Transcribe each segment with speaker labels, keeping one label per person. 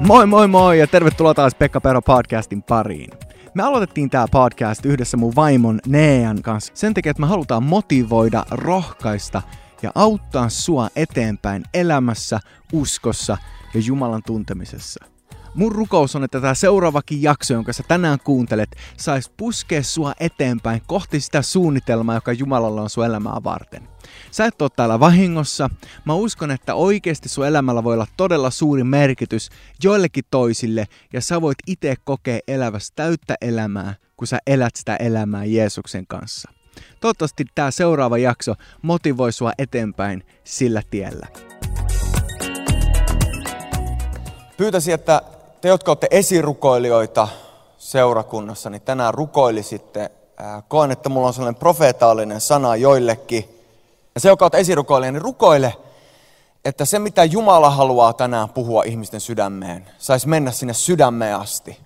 Speaker 1: Moi moi moi ja tervetuloa taas Pekka Pero podcastin pariin. Me aloitettiin tämä podcast yhdessä mun vaimon Nean kanssa sen takia, että me halutaan motivoida, rohkaista ja auttaa sua eteenpäin elämässä, uskossa ja Jumalan tuntemisessa. Mun rukous on, että tämä seuraavakin jakso, jonka sä tänään kuuntelet, sais puskea sua eteenpäin kohti sitä suunnitelmaa, joka Jumalalla on sun elämää varten. Sä et ole täällä vahingossa. Mä uskon, että oikeasti sun elämällä voi olla todella suuri merkitys joillekin toisille, ja sä voit itse kokea elävässä täyttä elämää, kun sä elät sitä elämää Jeesuksen kanssa. Toivottavasti tämä seuraava jakso motivoi sua eteenpäin sillä tiellä.
Speaker 2: Pyytäisin, että te, jotka olette esirukoilijoita seurakunnassa, niin tänään rukoilisitte. Koen, että mulla on sellainen profeetaalinen sana joillekin. Ja se, joka olet esirukoilija, niin rukoile, että se, mitä Jumala haluaa tänään puhua ihmisten sydämeen, saisi mennä sinne sydämeen asti.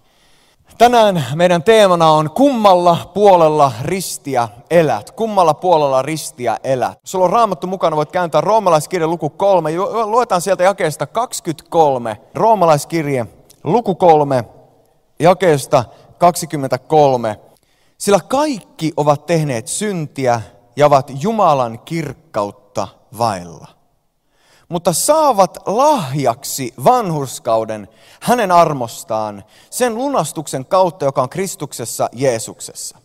Speaker 2: Tänään meidän teemana on kummalla puolella ristiä elät. Kummalla puolella ristiä elät. Sulla on raamattu mukana, voit kääntää roomalaiskirja luku kolme. Luetaan sieltä jakeesta 23. Roomalaiskirje luku kolme, jakeesta 23. Sillä kaikki ovat tehneet syntiä ja ovat Jumalan kirkkautta vailla. Mutta saavat lahjaksi vanhurskauden hänen armostaan sen lunastuksen kautta, joka on Kristuksessa Jeesuksessa.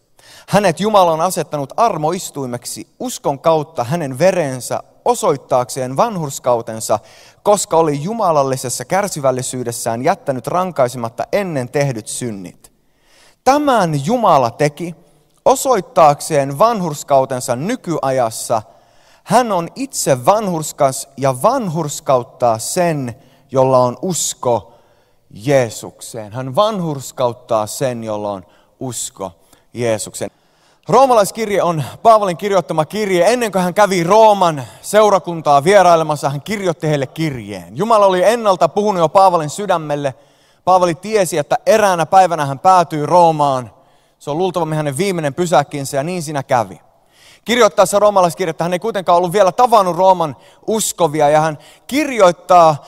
Speaker 2: Hänet Jumala on asettanut armoistuimeksi uskon kautta hänen verensä osoittaakseen vanhurskautensa, koska oli jumalallisessa kärsivällisyydessään jättänyt rankaisematta ennen tehdyt synnit. Tämän Jumala teki osoittaakseen vanhurskautensa nykyajassa. Hän on itse vanhurskas ja vanhurskauttaa sen, jolla on usko Jeesukseen. Hän vanhurskauttaa sen, jolla on usko Jeesukseen. Roomalaiskirje on Paavalin kirjoittama kirje. Ennen kuin hän kävi Rooman seurakuntaa vierailemassa, hän kirjoitti heille kirjeen. Jumala oli ennalta puhunut jo Paavalin sydämelle. Paavali tiesi, että eräänä päivänä hän päätyy Roomaan. Se on luultavasti hänen viimeinen pysäkkinsä ja niin siinä kävi. Kirjoittaessa roomalaiskirjettä hän ei kuitenkaan ollut vielä tavannut Rooman uskovia ja hän kirjoittaa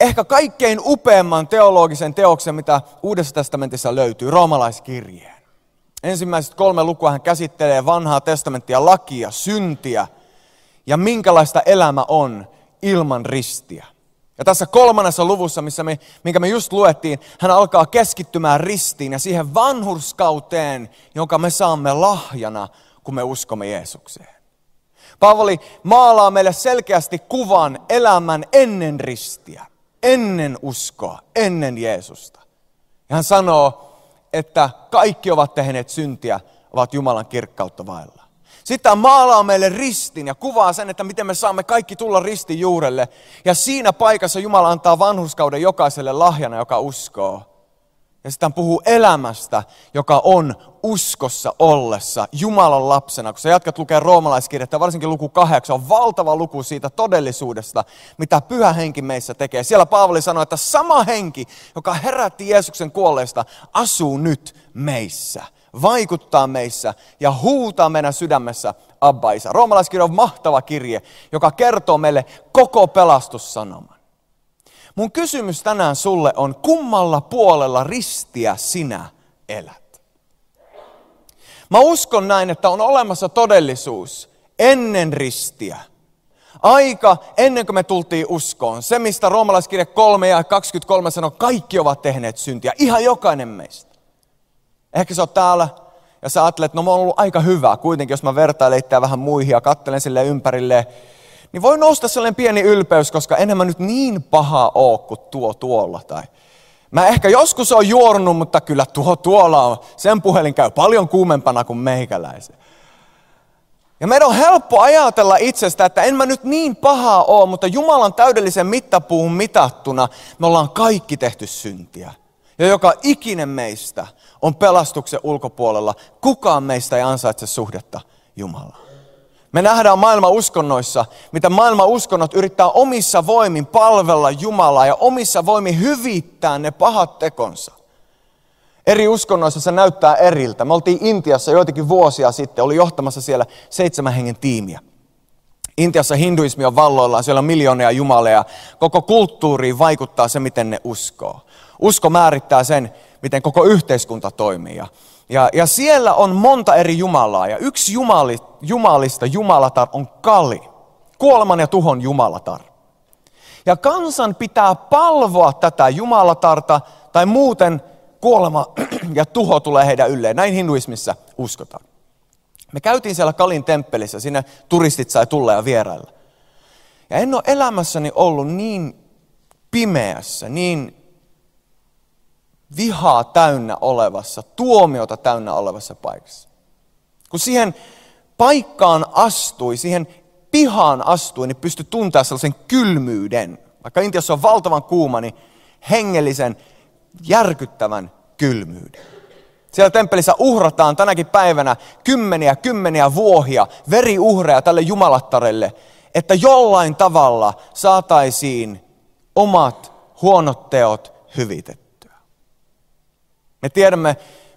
Speaker 2: ehkä kaikkein upeamman teologisen teoksen, mitä Uudessa testamentissa löytyy, roomalaiskirjeen. Ensimmäiset kolme lukua hän käsittelee vanhaa testamenttia, lakia, syntiä ja minkälaista elämä on ilman ristiä. Ja tässä kolmannessa luvussa, missä me, minkä me just luettiin, hän alkaa keskittymään ristiin ja siihen vanhurskauteen, jonka me saamme lahjana, kun me uskomme Jeesukseen. Paavali maalaa meille selkeästi kuvan elämän ennen ristiä, ennen uskoa, ennen Jeesusta. Ja hän sanoo, että kaikki ovat tehneet syntiä, ovat Jumalan kirkkautta vailla. Hän maalaa meille ristin ja kuvaa sen, että miten me saamme kaikki tulla ristin juurelle. Ja siinä paikassa Jumala antaa vanhuskauden jokaiselle lahjana, joka uskoo. Ja sitten puhuu elämästä, joka on uskossa ollessa, Jumalan lapsena. Kun sä jatkat lukea roomalaiskirjettä, varsinkin luku kahdeksan, on valtava luku siitä todellisuudesta, mitä pyhä henki meissä tekee. Siellä Paavali sanoi, että sama henki, joka herätti Jeesuksen kuolleista, asuu nyt meissä vaikuttaa meissä ja huutaa meidän sydämessä Abba Isä. Roomalaiskirja on mahtava kirje, joka kertoo meille koko pelastussanoman. Mun kysymys tänään sulle on, kummalla puolella ristiä sinä elät? Mä uskon näin, että on olemassa todellisuus ennen ristiä. Aika ennen kuin me tultiin uskoon. Se, mistä roomalaiskirja 3 ja 23 sanoo, kaikki ovat tehneet syntiä. Ihan jokainen meistä. Ehkä sä oot täällä ja sä ajattelet, no mä oon ollut aika hyvä kuitenkin, jos mä vertailen itseä vähän muihin ja kattelen sille ympärille. Niin voi nousta sellainen pieni ylpeys, koska enemmän nyt niin paha oo kuin tuo tuolla. Tai mä ehkä joskus on juorunut, mutta kyllä tuo tuolla on, sen puhelin käy paljon kuumempana kuin meikäläisen. Ja meidän on helppo ajatella itsestä, että en mä nyt niin paha oo, mutta Jumalan täydellisen mittapuun mitattuna me ollaan kaikki tehty syntiä. Ja joka ikinen meistä on pelastuksen ulkopuolella. Kukaan meistä ei ansaitse suhdetta Jumalaan. Me nähdään maailman uskonnoissa, mitä maailman uskonnot yrittää omissa voimin palvella Jumalaa ja omissa voimin hyvittää ne pahat tekonsa. Eri uskonnoissa se näyttää eriltä. Me oltiin Intiassa joitakin vuosia sitten, oli johtamassa siellä seitsemän hengen tiimiä. Intiassa hinduismi on valloillaan, siellä on miljoonia jumaleja. Koko kulttuuriin vaikuttaa se, miten ne uskoo. Usko määrittää sen, miten koko yhteiskunta toimii. Ja, ja, ja siellä on monta eri jumalaa. Ja yksi jumali, jumalista, jumalatar, on Kali. Kuoleman ja tuhon jumalatar. Ja kansan pitää palvoa tätä jumalatarta, tai muuten kuolema ja tuho tulee heidän ylleen. Näin hinduismissa uskotaan. Me käytiin siellä Kalin temppelissä, sinne turistit sai tulla ja vierailla. Ja en ole elämässäni ollut niin pimeässä, niin vihaa täynnä olevassa, tuomiota täynnä olevassa paikassa. Kun siihen paikkaan astui, siihen pihaan astui, niin pystyi tuntea sellaisen kylmyyden. Vaikka Intiassa on valtavan kuuma, niin hengellisen, järkyttävän kylmyyden. Siellä temppelissä uhrataan tänäkin päivänä kymmeniä, kymmeniä vuohia, veriuhreja tälle jumalattarelle, että jollain tavalla saataisiin omat huonot teot hyvitettyä. Me tiedämme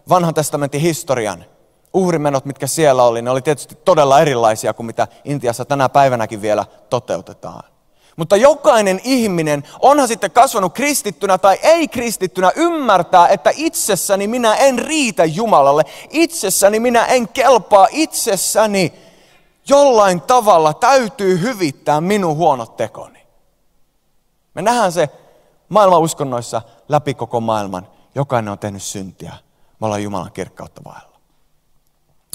Speaker 2: vanhan testamentin historian. Uhrimenot, mitkä siellä oli, ne oli tietysti todella erilaisia kuin mitä Intiassa tänä päivänäkin vielä toteutetaan. Mutta jokainen ihminen, onhan sitten kasvanut kristittynä tai ei kristittynä, ymmärtää, että itsessäni minä en riitä Jumalalle. Itsessäni minä en kelpaa itsessäni. Jollain tavalla täytyy hyvittää minun huonot tekoni. Me nähdään se maailman uskonnoissa läpi koko maailman. Jokainen on tehnyt syntiä. Me ollaan Jumalan kirkkautta vailla.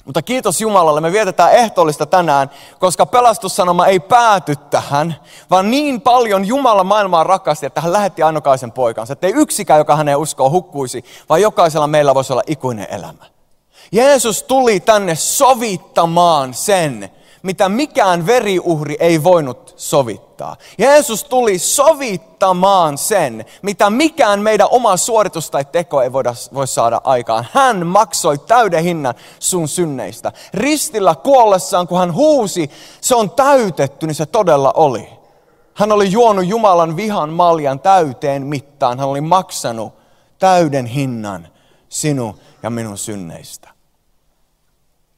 Speaker 2: Mutta kiitos Jumalalle, me vietetään ehtoollista tänään, koska pelastussanoma ei pääty tähän, vaan niin paljon Jumala maailmaa rakasti, että hän lähetti ainokaisen poikansa. Että ei yksikään, joka häneen uskoo, hukkuisi, vaan jokaisella meillä voisi olla ikuinen elämä. Jeesus tuli tänne sovittamaan sen, mitä mikään veriuhri ei voinut sovittaa. Jeesus tuli sovittamaan sen, mitä mikään meidän oma suoritus tai teko ei voida, voi saada aikaan. Hän maksoi täyden hinnan sun synneistä. Ristillä kuollessaan, kun hän huusi, se on täytetty, niin se todella oli. Hän oli juonut Jumalan vihan maljan täyteen mittaan. Hän oli maksanut täyden hinnan sinun ja minun synneistä.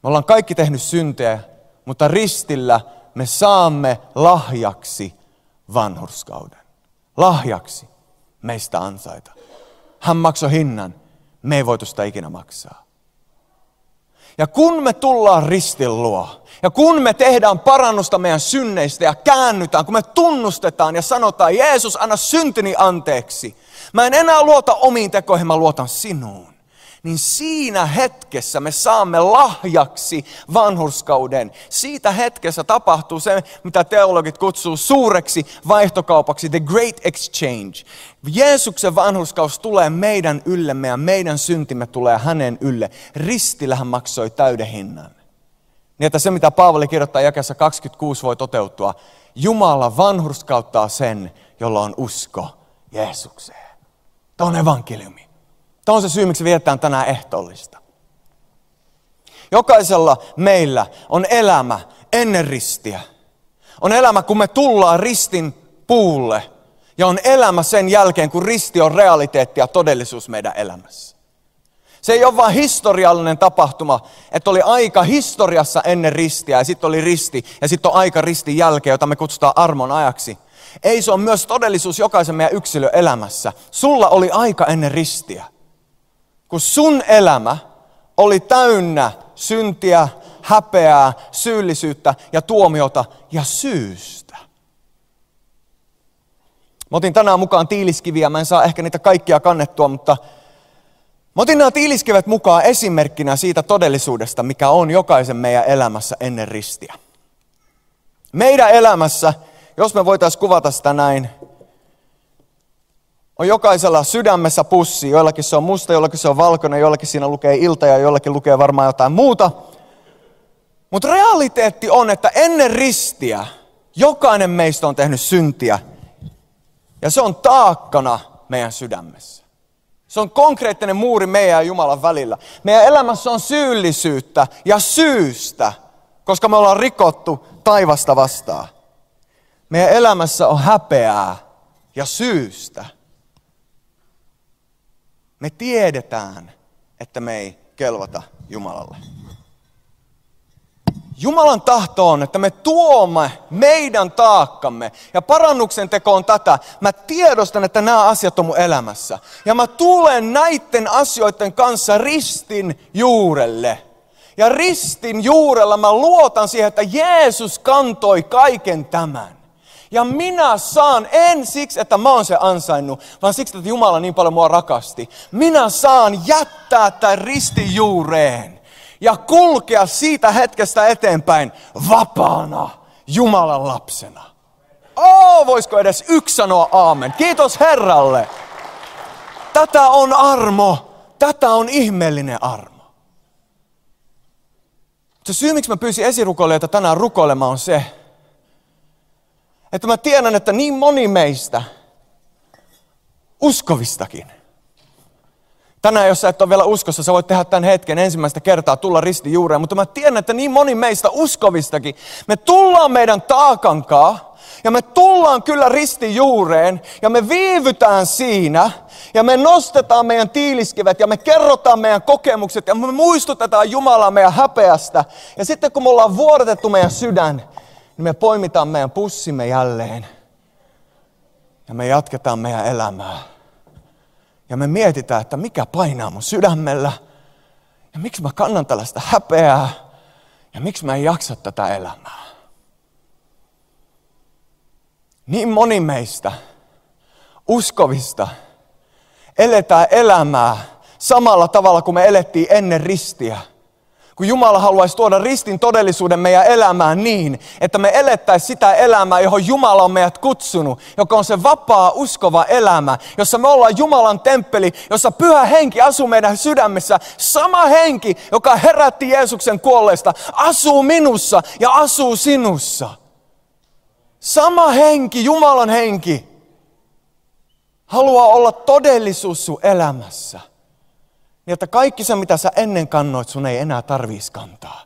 Speaker 2: Me ollaan kaikki tehnyt syntejä mutta ristillä me saamme lahjaksi vanhurskauden. Lahjaksi meistä ansaita. Hän maksoi hinnan, me ei voitu sitä ikinä maksaa. Ja kun me tullaan ristin luo, ja kun me tehdään parannusta meidän synneistä ja käännytään, kun me tunnustetaan ja sanotaan, Jeesus, anna syntini anteeksi. Mä en enää luota omiin tekoihin, mä luotan sinuun niin siinä hetkessä me saamme lahjaksi vanhurskauden. Siitä hetkessä tapahtuu se, mitä teologit kutsuu suureksi vaihtokaupaksi, the great exchange. Jeesuksen vanhurskaus tulee meidän yllemme ja meidän syntimme tulee hänen ylle. Ristillä hän maksoi täyden hinnan. Niin että se, mitä Paavali kirjoittaa jakessa 26 voi toteutua. Jumala vanhurskauttaa sen, jolla on usko Jeesukseen. Tämä on evankeliumi. Tämä on se syy, miksi vietetään tänään ehtoollista. Jokaisella meillä on elämä ennen ristiä. On elämä, kun me tullaan ristin puulle. Ja on elämä sen jälkeen, kun risti on realiteetti ja todellisuus meidän elämässä. Se ei ole vain historiallinen tapahtuma, että oli aika historiassa ennen ristiä ja sitten oli risti ja sitten on aika ristin jälkeen, jota me kutsutaan armon ajaksi. Ei, se on myös todellisuus jokaisen meidän yksilön elämässä. Sulla oli aika ennen ristiä kun sun elämä oli täynnä syntiä, häpeää, syyllisyyttä ja tuomiota ja syystä. Mä otin tänään mukaan tiiliskiviä, mä en saa ehkä niitä kaikkia kannettua, mutta mä otin nämä tiiliskivet mukaan esimerkkinä siitä todellisuudesta, mikä on jokaisen meidän elämässä ennen ristiä. Meidän elämässä, jos me voitaisiin kuvata sitä näin, on jokaisella sydämessä pussi. Joillakin se on musta, joillakin se on valkoinen, joillakin siinä lukee ilta ja joillakin lukee varmaan jotain muuta. Mutta realiteetti on, että ennen ristiä jokainen meistä on tehnyt syntiä. Ja se on taakkana meidän sydämessä. Se on konkreettinen muuri meidän ja Jumalan välillä. Meidän elämässä on syyllisyyttä ja syystä, koska me ollaan rikottu taivasta vastaan. Meidän elämässä on häpeää ja syystä. Me tiedetään, että me ei kelvata Jumalalle. Jumalan tahto on, että me tuomme meidän taakkamme ja parannuksen tekoon tätä. Mä tiedostan, että nämä asiat on mun elämässä. Ja mä tulen näiden asioiden kanssa ristin juurelle. Ja ristin juurella mä luotan siihen, että Jeesus kantoi kaiken tämän. Ja minä saan, en siksi, että mä oon se ansainnut, vaan siksi, että Jumala niin paljon mua rakasti. Minä saan jättää tämän ristin juureen ja kulkea siitä hetkestä eteenpäin vapaana Jumalan lapsena. Oh, voisiko edes yksi sanoa aamen? Kiitos Herralle. Tätä on armo. Tätä on ihmeellinen armo. Se syy, miksi mä pyysin esirukoilijoita tänään rukoilemaan on se, että mä tiedän, että niin moni meistä, uskovistakin, Tänään, jos sä et ole vielä uskossa, sä voit tehdä tämän hetken ensimmäistä kertaa tulla risti juureen. Mutta mä tiedän, että niin moni meistä uskovistakin, me tullaan meidän taakankaa ja me tullaan kyllä risti juureen ja me viivytään siinä ja me nostetaan meidän tiiliskivet ja me kerrotaan meidän kokemukset ja me muistutetaan Jumalaa meidän häpeästä. Ja sitten kun me ollaan vuodatettu meidän sydän, niin me poimitaan meidän pussimme jälleen ja me jatketaan meidän elämää. Ja me mietitään, että mikä painaa mun sydämellä. Ja miksi mä kannan tällaista häpeää. Ja miksi mä en jaksa tätä elämää. Niin moni meistä uskovista eletään elämää samalla tavalla kuin me elettiin ennen ristiä kun Jumala haluaisi tuoda ristin todellisuuden meidän elämään niin, että me elettäisiin sitä elämää, johon Jumala on meidät kutsunut, joka on se vapaa, uskova elämä, jossa me ollaan Jumalan temppeli, jossa pyhä henki asuu meidän sydämessä. Sama henki, joka herätti Jeesuksen kuolleista, asuu minussa ja asuu sinussa. Sama henki, Jumalan henki, haluaa olla todellisuus sun elämässä. Niin että kaikki se, mitä sä ennen kannoit, sun ei enää tarvitsisi kantaa.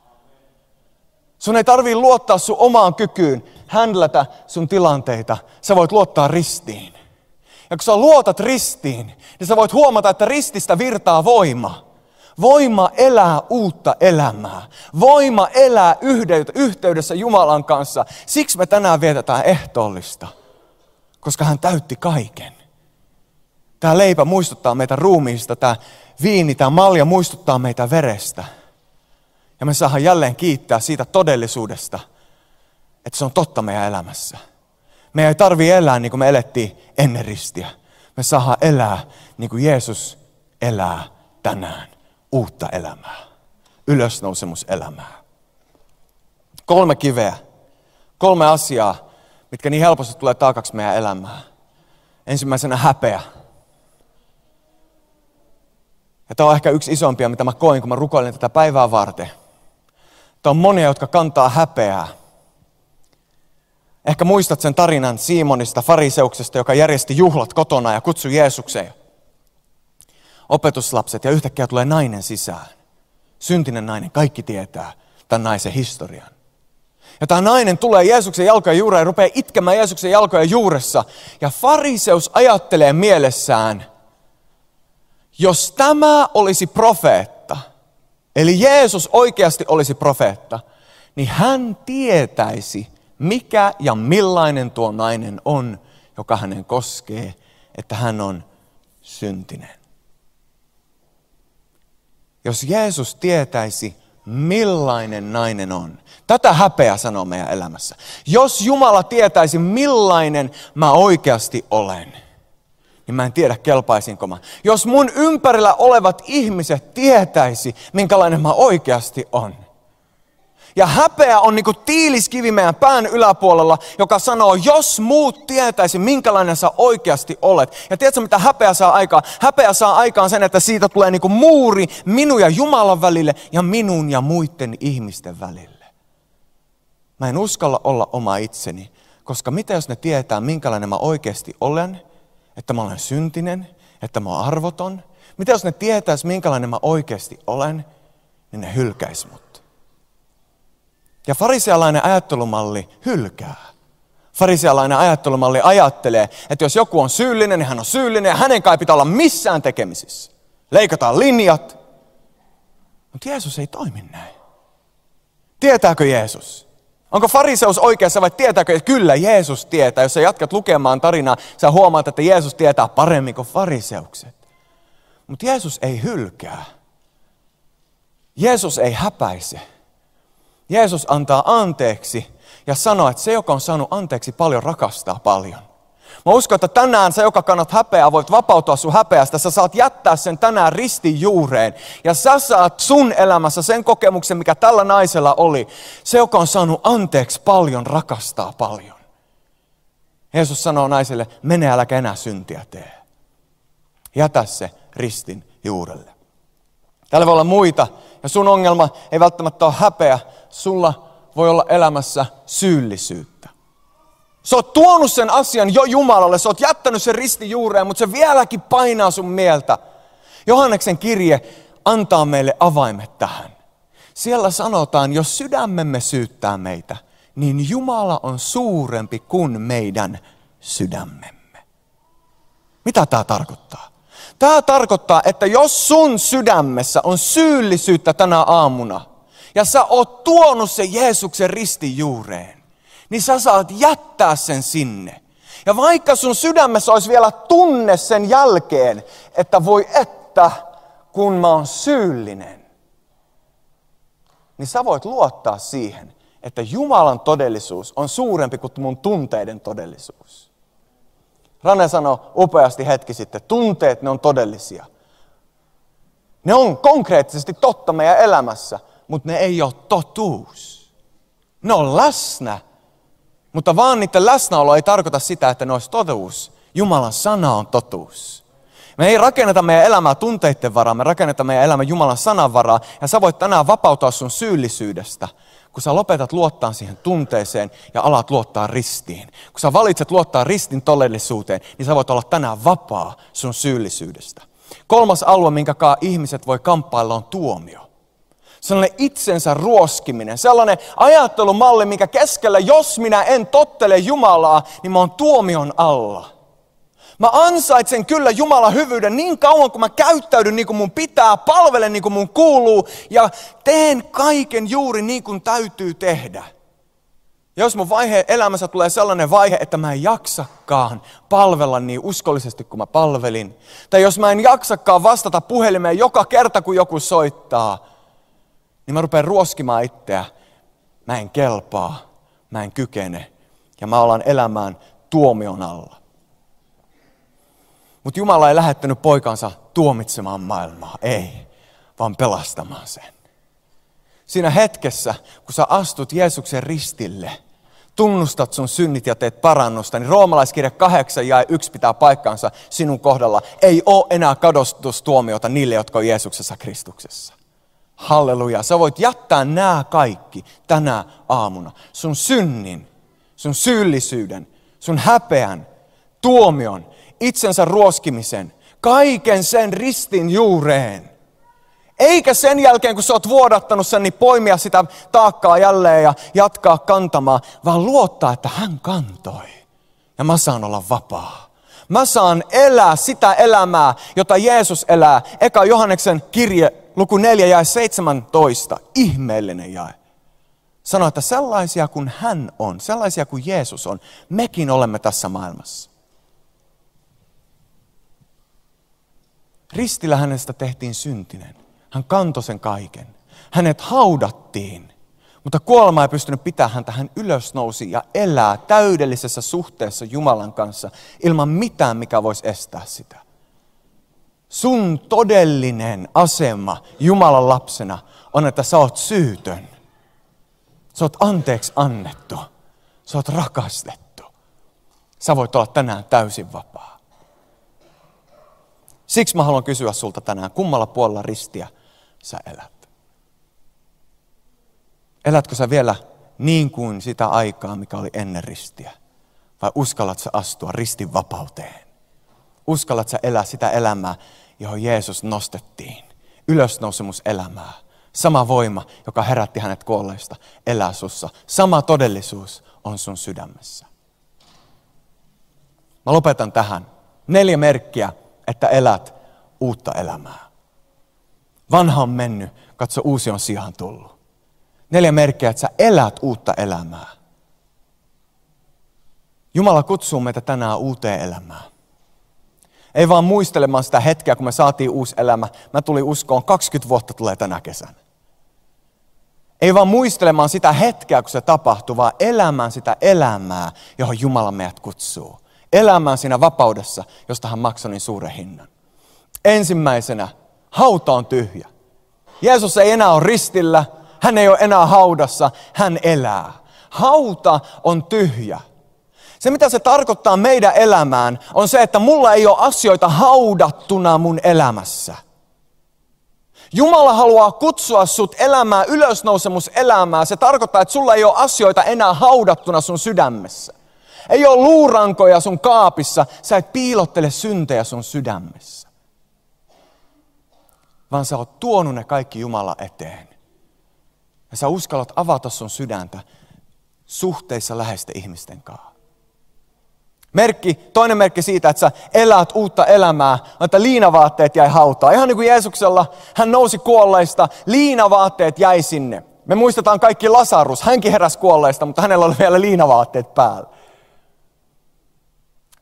Speaker 2: Sun ei tarvii luottaa sun omaan kykyyn händlätä sun tilanteita. Sä voit luottaa ristiin. Ja kun sä luotat ristiin, niin sä voit huomata, että rististä virtaa voima. Voima elää uutta elämää. Voima elää yhteydessä Jumalan kanssa. Siksi me tänään vietetään ehtoollista. Koska hän täytti kaiken. Tämä leipä muistuttaa meitä ruumiista. Tämä viini, tämä malja muistuttaa meitä verestä. Ja me saadaan jälleen kiittää siitä todellisuudesta, että se on totta meidän elämässä. Me ei tarvi elää niin kuin me elettiin ennen ristiä. Me saadaan elää niin kuin Jeesus elää tänään. Uutta elämää. Ylösnousemuselämää. Kolme kiveä. Kolme asiaa, mitkä niin helposti tulee taakaksi meidän elämää. Ensimmäisenä häpeä. Ja tämä on ehkä yksi isompia, mitä mä koin, kun mä rukoilin tätä päivää varten. Tämä on monia, jotka kantaa häpeää. Ehkä muistat sen tarinan Simonista, fariseuksesta, joka järjesti juhlat kotona ja kutsui Jeesukseen. Opetuslapset ja yhtäkkiä tulee nainen sisään. Syntinen nainen, kaikki tietää tämän naisen historian. Ja tämä nainen tulee Jeesuksen jalkojen juureen ja rupeaa itkemään Jeesuksen jalkojen juuressa. Ja fariseus ajattelee mielessään, jos tämä olisi profeetta, eli Jeesus oikeasti olisi profeetta, niin hän tietäisi, mikä ja millainen tuo nainen on, joka hänen koskee, että hän on syntinen. Jos Jeesus tietäisi, millainen nainen on. Tätä häpeä sanoo meidän elämässä. Jos Jumala tietäisi, millainen mä oikeasti olen, niin mä en tiedä kelpaisinko mä. Jos mun ympärillä olevat ihmiset tietäisi, minkälainen mä oikeasti on. Ja häpeä on niinku tiiliskivi meidän pään yläpuolella, joka sanoo, jos muut tietäisi, minkälainen sä oikeasti olet. Ja tiedätkö, mitä häpeä saa aikaan? Häpeä saa aikaan sen, että siitä tulee niinku muuri minun ja Jumalan välille ja minun ja muiden ihmisten välille. Mä en uskalla olla oma itseni, koska mitä jos ne tietää, minkälainen mä oikeasti olen – että mä olen syntinen, että mä oon arvoton. Mitä jos ne tietäis, minkälainen mä oikeasti olen, niin ne hylkäis mut. Ja farisealainen ajattelumalli hylkää. Farisealainen ajattelumalli ajattelee, että jos joku on syyllinen, niin hän on syyllinen ja hänen kai pitää olla missään tekemisissä. Leikataan linjat. Mutta Jeesus ei toimi näin. Tietääkö Jeesus? Onko fariseus oikeassa vai tietääkö? Kyllä, Jeesus tietää. Jos sä jatkat lukemaan tarinaa, sä huomaat, että Jeesus tietää paremmin kuin fariseukset. Mutta Jeesus ei hylkää. Jeesus ei häpäise. Jeesus antaa anteeksi ja sanoo, että se, joka on saanut anteeksi paljon, rakastaa paljon. Mä uskon, että tänään sä, joka kannat häpeää, voit vapautua sun häpeästä. Sä saat jättää sen tänään ristin juureen. Ja sä saat sun elämässä sen kokemuksen, mikä tällä naisella oli. Se, joka on saanut anteeksi paljon, rakastaa paljon. Jeesus sanoo naiselle, mene äläkä enää syntiä tee. Jätä se ristin juurelle. Täällä voi olla muita, ja sun ongelma ei välttämättä ole häpeä. Sulla voi olla elämässä syyllisyyttä. Sä oot tuonut sen asian jo Jumalalle, sä oot jättänyt sen risti juureen, mutta se vieläkin painaa sun mieltä. Johanneksen kirje antaa meille avaimet tähän. Siellä sanotaan, jos sydämemme syyttää meitä, niin Jumala on suurempi kuin meidän sydämemme. Mitä tämä tarkoittaa? Tämä tarkoittaa, että jos sun sydämessä on syyllisyyttä tänä aamuna, ja sä oot tuonut sen Jeesuksen ristin juureen, niin sä saat jättää sen sinne. Ja vaikka sun sydämessä olisi vielä tunne sen jälkeen, että voi että, kun mä oon syyllinen, niin sä voit luottaa siihen, että Jumalan todellisuus on suurempi kuin mun tunteiden todellisuus. Rane sanoi upeasti hetki sitten, tunteet ne on todellisia. Ne on konkreettisesti totta meidän elämässä, mutta ne ei ole totuus. Ne on läsnä, mutta vaan niiden läsnäolo ei tarkoita sitä, että ne olisi totuus. Jumalan sana on totuus. Me ei rakenneta meidän elämää tunteiden varaa, me rakennetaan meidän elämää Jumalan sanan varaa. Ja sä voit tänään vapautua sun syyllisyydestä, kun sä lopetat luottaa siihen tunteeseen ja alat luottaa ristiin. Kun sä valitset luottaa ristin todellisuuteen, niin sä voit olla tänään vapaa sun syyllisyydestä. Kolmas alue, minkä ihmiset voi kamppailla, on tuomio sellainen itsensä ruoskiminen, sellainen ajattelumalli, mikä keskellä, jos minä en tottele Jumalaa, niin mä oon tuomion alla. Mä ansaitsen kyllä Jumalan hyvyyden niin kauan, kun mä käyttäydyn niin kuin mun pitää, palvelen niin kuin mun kuuluu ja teen kaiken juuri niin kuin täytyy tehdä. Ja jos mun vaihe elämässä tulee sellainen vaihe, että mä en jaksakaan palvella niin uskollisesti kuin mä palvelin, tai jos mä en jaksakaan vastata puhelimeen joka kerta, kun joku soittaa, niin mä rupean ruoskimaan itseä. Mä en kelpaa, mä en kykene ja mä alan elämään tuomion alla. Mutta Jumala ei lähettänyt poikansa tuomitsemaan maailmaa, ei, vaan pelastamaan sen. Siinä hetkessä, kun sä astut Jeesuksen ristille, tunnustat sun synnit ja teet parannusta, niin roomalaiskirja 8 ja 1 pitää paikkaansa sinun kohdalla. Ei ole enää kadostustuomiota niille, jotka on Jeesuksessa Kristuksessa. Halleluja. Sä voit jättää nämä kaikki tänä aamuna. Sun synnin, sun syyllisyyden, sun häpeän, tuomion, itsensä ruoskimisen, kaiken sen ristin juureen. Eikä sen jälkeen, kun sä oot vuodattanut sen, niin poimia sitä taakkaa jälleen ja jatkaa kantamaan, vaan luottaa, että hän kantoi. Ja mä saan olla vapaa. Mä saan elää sitä elämää, jota Jeesus elää. Eka Johanneksen kirje luku 4 ja 17, ihmeellinen jae. Sanoi, että sellaisia kuin hän on, sellaisia kuin Jeesus on, mekin olemme tässä maailmassa. Ristillä hänestä tehtiin syntinen. Hän kantoi sen kaiken. Hänet haudattiin, mutta kuolema ei pystynyt pitämään häntä. Hän ylösnousi ja elää täydellisessä suhteessa Jumalan kanssa ilman mitään, mikä voisi estää sitä. Sun todellinen asema Jumalan lapsena on, että sä oot syytön. Sä oot anteeksi annettu. Sä oot rakastettu. Sä voit olla tänään täysin vapaa. Siksi mä haluan kysyä sulta tänään, kummalla puolella ristiä sä elät? Elätkö sä vielä niin kuin sitä aikaa, mikä oli ennen ristiä? Vai uskallat sä astua ristin vapauteen? Uskallat sä elää sitä elämää, johon Jeesus nostettiin. Ylösnousemuselämää. Sama voima, joka herätti hänet kuolleista, elää sussa. Sama todellisuus on sun sydämessä. Mä lopetan tähän. Neljä merkkiä, että elät uutta elämää. Vanha on mennyt, katso uusi on sijaan tullut. Neljä merkkiä, että sä elät uutta elämää. Jumala kutsuu meitä tänään uuteen elämään. Ei vaan muistelemaan sitä hetkeä, kun me saatiin uusi elämä. Mä tulin uskoon, 20 vuotta tulee tänä kesänä. Ei vaan muistelemaan sitä hetkeä, kun se tapahtuu, vaan elämään sitä elämää, johon Jumala meidät kutsuu. Elämään siinä vapaudessa, josta hän maksoi niin suuren hinnan. Ensimmäisenä, hauta on tyhjä. Jeesus ei enää ole ristillä, hän ei ole enää haudassa, hän elää. Hauta on tyhjä. Se, mitä se tarkoittaa meidän elämään, on se, että mulla ei ole asioita haudattuna mun elämässä. Jumala haluaa kutsua sut elämään, ylösnousemuselämää. Se tarkoittaa, että sulla ei ole asioita enää haudattuna sun sydämessä. Ei ole luurankoja sun kaapissa, sä et piilottele syntejä sun sydämessä. Vaan sä oot tuonut ne kaikki Jumala eteen. Ja sä uskallat avata sun sydäntä suhteissa läheisten ihmisten kanssa. Merkki, toinen merkki siitä, että sä elät uutta elämää, on, että liinavaatteet jäi hautaan. Ihan niin kuin Jeesuksella, hän nousi kuolleista, liinavaatteet jäi sinne. Me muistetaan kaikki Lasarus, hänkin heräsi kuolleista, mutta hänellä oli vielä liinavaatteet päällä.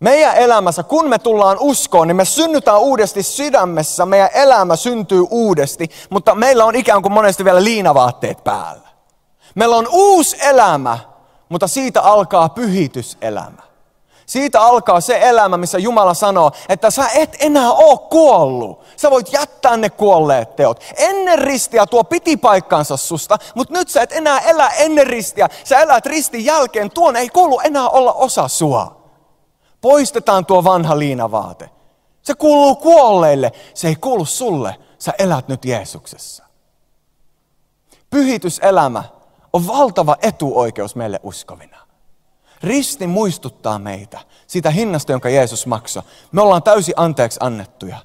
Speaker 2: Meidän elämässä, kun me tullaan uskoon, niin me synnytään uudesti sydämessä, meidän elämä syntyy uudesti, mutta meillä on ikään kuin monesti vielä liinavaatteet päällä. Meillä on uusi elämä, mutta siitä alkaa pyhityselämä. Siitä alkaa se elämä, missä Jumala sanoo, että sä et enää ole kuollut. Sä voit jättää ne kuolleet teot. Ennen ristiä tuo piti paikkansa susta, mutta nyt sä et enää elä ennen ristiä. Sä elät ristin jälkeen, tuon ei kuulu enää olla osa sua. Poistetaan tuo vanha liinavaate. Se kuuluu kuolleille, se ei kuulu sulle. Sä elät nyt Jeesuksessa. Pyhityselämä on valtava etuoikeus meille uskovina. Risti muistuttaa meitä siitä hinnasta, jonka Jeesus maksoi. Me ollaan täysin anteeksi annettuja.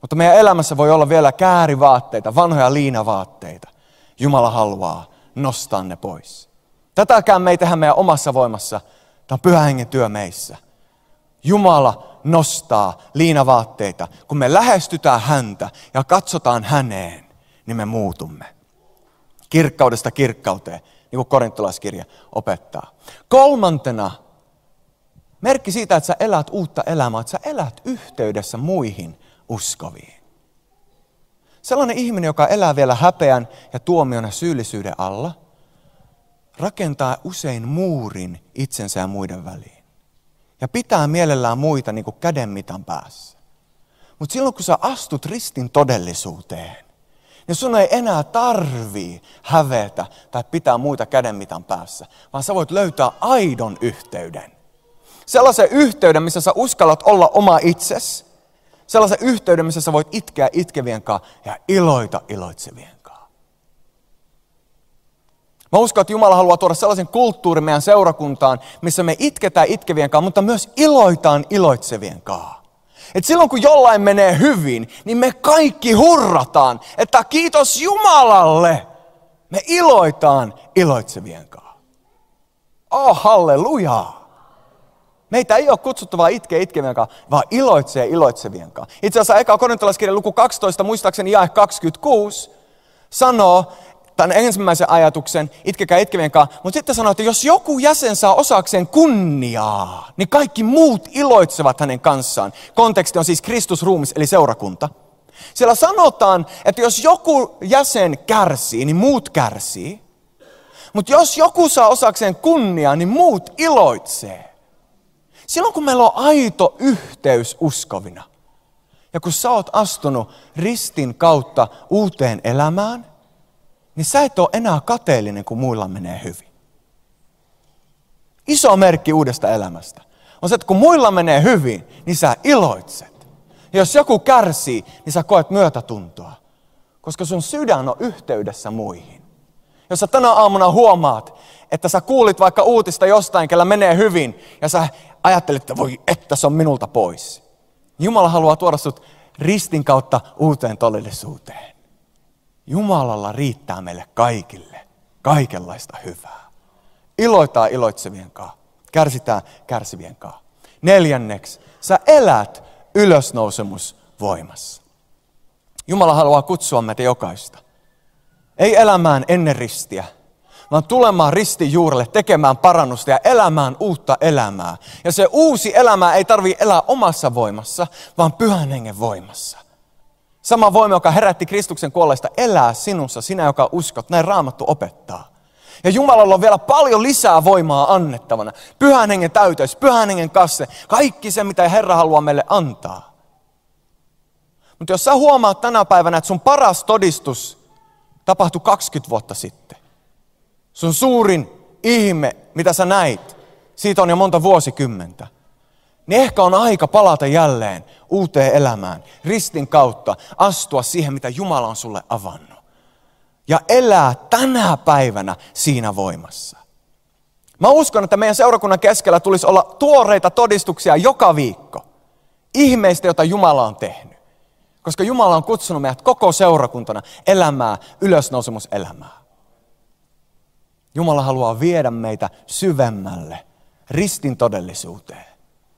Speaker 2: Mutta meidän elämässä voi olla vielä käärivaatteita, vanhoja liinavaatteita. Jumala haluaa nostaa ne pois. Tätäkään me ei tehdä meidän omassa voimassa. Tämä on pyhä hengen työ meissä. Jumala nostaa liinavaatteita. Kun me lähestytään häntä ja katsotaan häneen, niin me muutumme. Kirkkaudesta kirkkauteen niin kuin korintolaiskirja opettaa. Kolmantena, merkki siitä, että sä elät uutta elämää, että sä elät yhteydessä muihin uskoviin. Sellainen ihminen, joka elää vielä häpeän ja tuomiona syyllisyyden alla, rakentaa usein muurin itsensä ja muiden väliin. Ja pitää mielellään muita niin kuin kädenmitan päässä. Mutta silloin kun sä astut ristin todellisuuteen, niin sun ei enää tarvii hävetä tai pitää muita kädenmitan päässä, vaan sä voit löytää aidon yhteyden. Sellaisen yhteyden, missä sä uskallat olla oma itsesi. Sellaisen yhteyden, missä sä voit itkeä itkevien kanssa ja iloita iloitsevien kanssa. Mä uskon, että Jumala haluaa tuoda sellaisen kulttuurin meidän seurakuntaan, missä me itketään itkevien kanssa, mutta myös iloitaan iloitsevien kanssa. Et silloin kun jollain menee hyvin, niin me kaikki hurrataan, että kiitos Jumalalle. Me iloitaan iloitsevien kanssa. Oh, hallelujaa. Meitä ei ole kutsuttu vaan itkeä itkevien kanssa, vaan iloitsee iloitsevien kanssa. Itse asiassa eka korintolaiskirjan luku 12, muistaakseni jae 26, sanoo, tämän ensimmäisen ajatuksen, itkekää itkevien kanssa. Mutta sitten sanoo, että jos joku jäsen saa osakseen kunniaa, niin kaikki muut iloitsevat hänen kanssaan. Konteksti on siis Kristus ruumis, eli seurakunta. Siellä sanotaan, että jos joku jäsen kärsii, niin muut kärsii. Mutta jos joku saa osakseen kunniaa, niin muut iloitsee. Silloin kun meillä on aito yhteys uskovina, ja kun sä oot astunut ristin kautta uuteen elämään, niin sä et ole enää kateellinen, kun muilla menee hyvin. Iso merkki uudesta elämästä on se, että kun muilla menee hyvin, niin sä iloitset. Ja jos joku kärsii, niin sä koet myötätuntoa, koska sun sydän on yhteydessä muihin. Jos sä tänä aamuna huomaat, että sä kuulit vaikka uutista jostain, kellä menee hyvin, ja sä ajattelet, että voi, että se on minulta pois. Jumala haluaa tuoda sut ristin kautta uuteen todellisuuteen. Jumalalla riittää meille kaikille kaikenlaista hyvää. Iloitaan iloitsevien kanssa, kärsitään kärsivien kanssa. Neljänneksi, sä elät ylösnousemusvoimassa. Jumala haluaa kutsua meitä jokaista. Ei elämään ennen ristiä, vaan tulemaan ristin juurelle, tekemään parannusta ja elämään uutta elämää. Ja se uusi elämä ei tarvi elää omassa voimassa, vaan pyhän hengen voimassa. Sama voima, joka herätti Kristuksen kuolleista, elää sinussa, sinä joka uskot. Näin Raamattu opettaa. Ja Jumalalla on vielä paljon lisää voimaa annettavana. Pyhän hengen täyteys, pyhän hengen kasse, kaikki se, mitä Herra haluaa meille antaa. Mutta jos sä huomaat tänä päivänä, että sun paras todistus tapahtui 20 vuotta sitten. Sun suurin ihme, mitä sä näit, siitä on jo monta vuosikymmentä. Niin ehkä on aika palata jälleen uuteen elämään, ristin kautta, astua siihen, mitä Jumala on sulle avannut. Ja elää tänä päivänä siinä voimassa. Mä uskon, että meidän seurakunnan keskellä tulisi olla tuoreita todistuksia joka viikko. Ihmeistä, joita Jumala on tehnyt. Koska Jumala on kutsunut meidät koko seurakuntana elämää, ylösnousemuselämää. Jumala haluaa viedä meitä syvemmälle ristin todellisuuteen.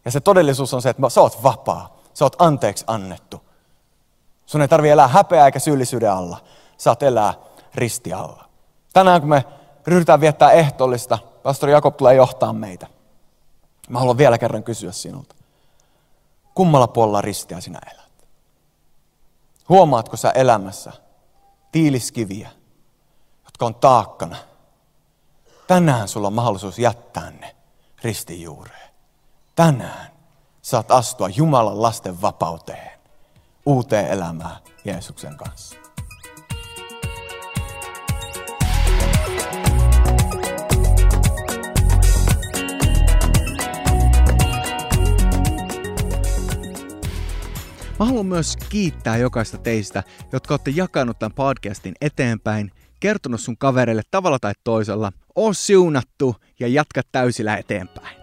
Speaker 2: Ja se todellisuus on se, että sä oot vapaa, sä oot anteeksi annettu. Sun ei tarvi elää häpeää eikä syyllisyyden alla. Saat elää risti alla. Tänään kun me ryhdytään viettää ehtoollista, pastori Jakob tulee johtaa meitä. Mä haluan vielä kerran kysyä sinulta. Kummalla puolella ristiä sinä elät? Huomaatko sä elämässä tiiliskiviä, jotka on taakkana? Tänään sulla on mahdollisuus jättää ne ristin juureen. Tänään saat astua Jumalan lasten vapauteen, uuteen elämään Jeesuksen kanssa.
Speaker 1: Mä haluan myös kiittää jokaista teistä, jotka olette jakanut tämän podcastin eteenpäin, kertonut sun kavereille tavalla tai toisella, oo siunattu ja jatka täysillä eteenpäin.